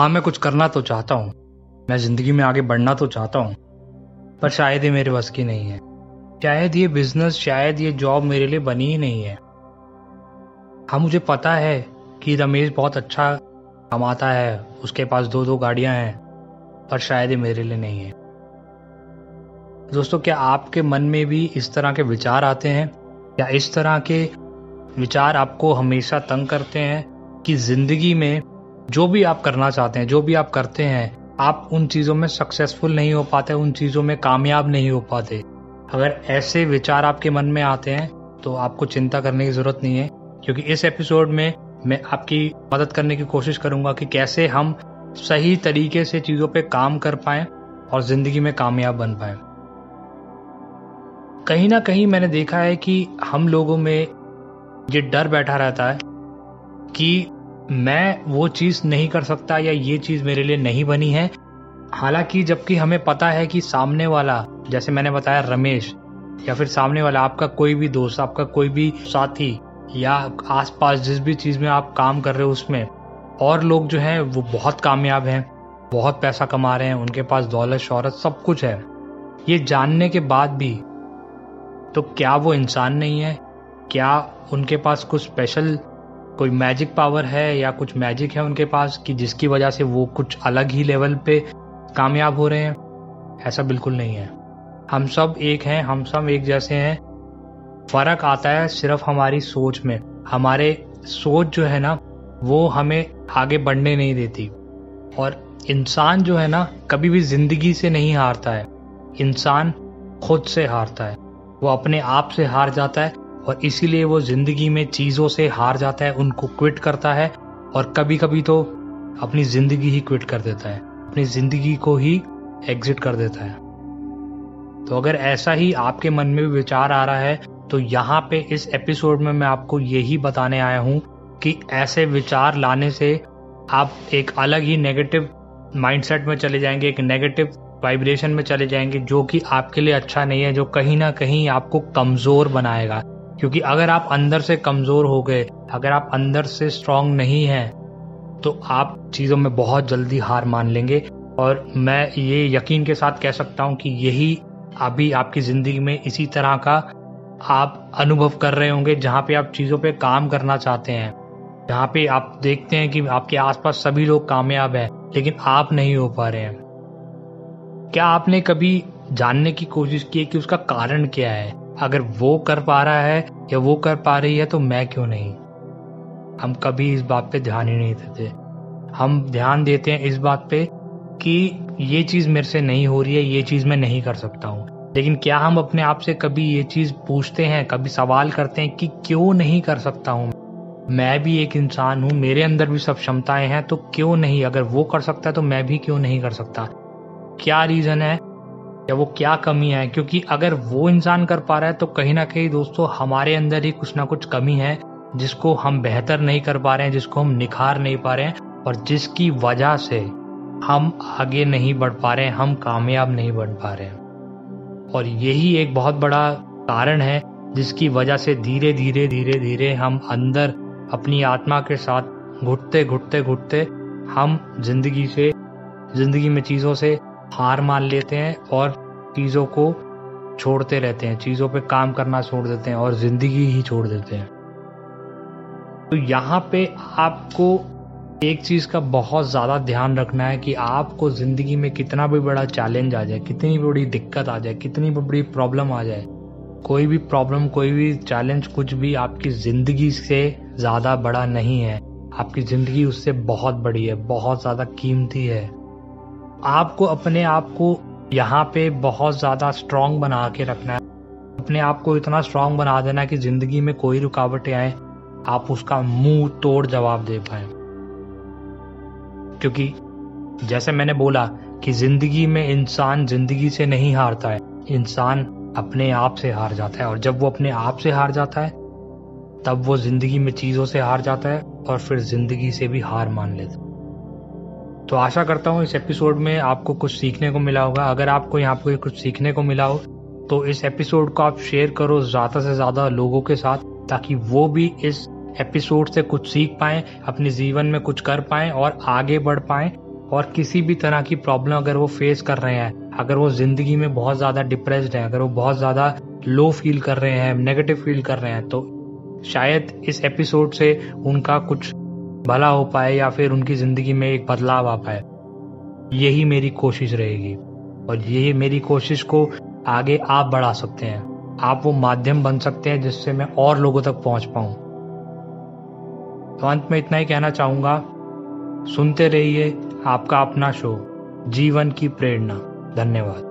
हाँ मैं कुछ करना तो चाहता हूँ। मैं ज़िंदगी में आगे बढ़ना तो चाहता हूँ, पर शायद ये मेरे बस की नहीं है। शायद ये बिज़नेस शायद ये जॉब मेरे लिए बनी ही नहीं है। हाँ मुझे पता है कि रमेश बहुत अच्छा कमाता है, उसके पास दो दो गाड़ियाँ हैं, पर शायद ये मेरे लिए नहीं है। दोस्तों, क्या आपके मन में भी इस तरह के विचार आते हैं? या इस तरह के विचार आपको हमेशा तंग करते हैं कि ज़िंदगी में जो भी आप करना चाहते हैं, जो भी आप करते हैं, आप उन चीज़ों में सक्सेसफुल नहीं हो पाते, उन चीज़ों में कामयाब नहीं हो पाते। अगर ऐसे विचार आपके मन में आते हैं तो आपको चिंता करने की ज़रूरत नहीं है, क्योंकि इस एपिसोड में मैं आपकी मदद करने की कोशिश करूँगा कि कैसे हम सही तरीके से चीज़ों पे काम कर पाए और ज़िंदगी में कामयाब बन पाए। कहीं ना कहीं मैंने देखा है कि हम लोगों में ये डर बैठा रहता है कि मैं वो चीज़ नहीं कर सकता या ये चीज़ मेरे लिए नहीं बनी है। हालाँकि जबकि हमें पता है कि सामने वाला, जैसे मैंने बताया, रमेश, या फिर सामने वाला आपका कोई भी दोस्त, आपका कोई भी साथी, या आसपास जिस भी चीज़ में आप काम कर रहे हो उसमें, और लोग जो हैं, वो बहुत कामयाब हैं, बहुत पैसा कमा रहे हैं, उनके पास दौलत, शौहरत, सब कुछ है। ये जानने के बाद भी तो क्या वो इंसान नहीं है? क्या उनके पास कुछ स्पेशल कोई मैजिक पावर है या कुछ मैजिक है उनके पास कि जिसकी वजह से वो कुछ अलग ही लेवल पे कामयाब हो रहे हैं? ऐसा बिल्कुल नहीं है। हम सब एक हैं, हम सब एक जैसे हैं। फ़र्क आता है सिर्फ़ हमारी सोच में। हमारे सोच जो है ना, वो हमें आगे बढ़ने नहीं देती। और इंसान जो है ना, कभी भी ज़िंदगी से नहीं हारता है। इंसान खुद से हारता है। वो अपने आप से हार जाता है। और इसीलिए वो ज़िंदगी में चीज़ों से हार जाता है, उनको क्विट करता है और कभी कभी तो अपनी ज़िंदगी ही क्विट कर देता है, अपनी ज़िंदगी को ही एग्जिट कर देता है। तो अगर ऐसा ही आपके मन में भी विचार आ रहा है तो यहाँ पे इस एपिसोड में मैं आपको यही बताने आया हूँ कि ऐसे विचार लाने से आप एक अलग ही नेगेटिव माइंडसेट में चले जाएँगे, एक नेगेटिव वाइब्रेशन में चले जाएँगे, जो कि आपके लिए अच्छा नहीं है, जो कहीं ना कहीं आपको कमज़ोर बनाएगा। क्योंकि अगर आप अंदर से कमज़ोर हो गए, अगर आप अंदर से स्ट्रांग नहीं हैं तो आप चीज़ों में बहुत जल्दी हार मान लेंगे। और मैं ये यकीन के साथ कह सकता हूँ कि यही अभी आपकी ज़िंदगी में इसी तरह का आप अनुभव कर रहे होंगे, जहाँ पे आप चीज़ों पे काम करना चाहते हैं। जहाँ पे आप देखते हैं कि आपके आसपास सभी लोग कामयाब हैं, लेकिन आप नहीं हो पा रहे हैं। क्या आपने कभी जानने की कोशिश की है कि उसका कारण क्या है? अगर वो कर पा रहा है या वो कर पा रही है तो मैं क्यों नहीं? हम कभी इस बात पे ध्यान ही नहीं देते। हम ध्यान देते हैं इस बात पे कि ये चीज़ मेरे से नहीं हो रही है, ये चीज़ मैं नहीं कर सकता हूँ। लेकिन क्या हम अपने आप से कभी ये चीज़ पूछते हैं, कभी सवाल करते हैं कि क्यों नहीं कर सकता हूँ? मैं भी एक इंसान हूँ, मेरे अंदर भी सब क्षमताएँ हैं तो क्यों नहीं? अगर वो कर सकता है तो मैं भी क्यों नहीं कर सकता? क्या रीजन है? या वो क्या कमी है? क्योंकि अगर वो इंसान कर पा रहा है तो कहीं ना कहीं दोस्तों, हमारे अंदर ही कुछ ना कुछ कमी है, जिसको हम बेहतर नहीं कर पा रहे हैं, जिसको हम निखार नहीं पा रहे हैं, और जिसकी वजह से हम आगे नहीं बढ़ पा रहे हैं, हम कामयाब नहीं बन पा रहे हैं। और यही एक बहुत बड़ा कारण है, जिसकी वजह से धीरे धीरे धीरे धीरे हम अंदर अपनी आत्मा के साथ घुटते घुटते घुटते हम ज़िंदगी से, ज़िंदगी में चीज़ों से हार मान लेते हैं और चीज़ों को छोड़ते रहते हैं, चीज़ों पे काम करना छोड़ देते हैं और ज़िंदगी ही छोड़ देते हैं। तो यहाँ पे आपको एक चीज़ का बहुत ज़्यादा ध्यान रखना है कि आपको ज़िंदगी में कितना भी बड़ा चैलेंज आ जाए, कितनी बड़ी दिक्कत आ जाए, कितनी भी बड़ी प्रॉब्लम आ जाए, कोई भी प्रॉब्लम कोई भी चैलेंज कुछ भी आपकी ज़िंदगी से ज़्यादा बड़ा नहीं है। आपकी ज़िंदगी उससे बहुत बड़ी है, बहुत ज़्यादा कीमती है। आपको अपने आप को यहाँ पे बहुत ज़्यादा स्ट्रांग बना के रखना है। अपने आप को इतना स्ट्रांग बना देना कि ज़िंदगी में कोई रुकावटें आए, आप उसका मुँह तोड़ जवाब दे पाए। क्योंकि जैसे मैंने बोला कि ज़िंदगी में इंसान ज़िंदगी से नहीं हारता है, इंसान अपने आप से हार जाता है। और जब वो अपने आप से हार जाता है, तब वो ज़िंदगी में चीज़ों से हार जाता है और फिर ज़िंदगी से भी हार मान लेता है। तो आशा करता हूँ इस एपिसोड में आपको कुछ सीखने को मिला होगा। अगर आपको यहाँ पर कुछ सीखने को मिला हो तो इस एपिसोड को आप शेयर करो ज़्यादा से ज़्यादा लोगों के साथ, ताकि वो भी इस एपिसोड से कुछ सीख पाए, अपने जीवन में कुछ कर पाए और आगे बढ़ पाए और किसी भी तरह की प्रॉब्लम अगर वो फेस कर रहे हैं, अगर वो ज़िंदगी में बहुत ज़्यादा डिप्रेस्ड है, अगर वो बहुत ज़्यादा लो फील कर रहे हैं नेगेटिव फील कर रहे हैं तो शायद इस एपिसोड से उनका कुछ भला हो पाए या फिर उनकी ज़िंदगी में एक बदलाव आ पाए। यही मेरी कोशिश रहेगी और यही मेरी कोशिश को आगे आप बढ़ा सकते हैं। आप वो माध्यम बन सकते हैं जिससे मैं और लोगों तक पहुँच पाऊँ। तो अंत में इतना ही कहना चाहूँगा, सुनते रहिए आपका अपना शो, जीवन की प्रेरणा। धन्यवाद।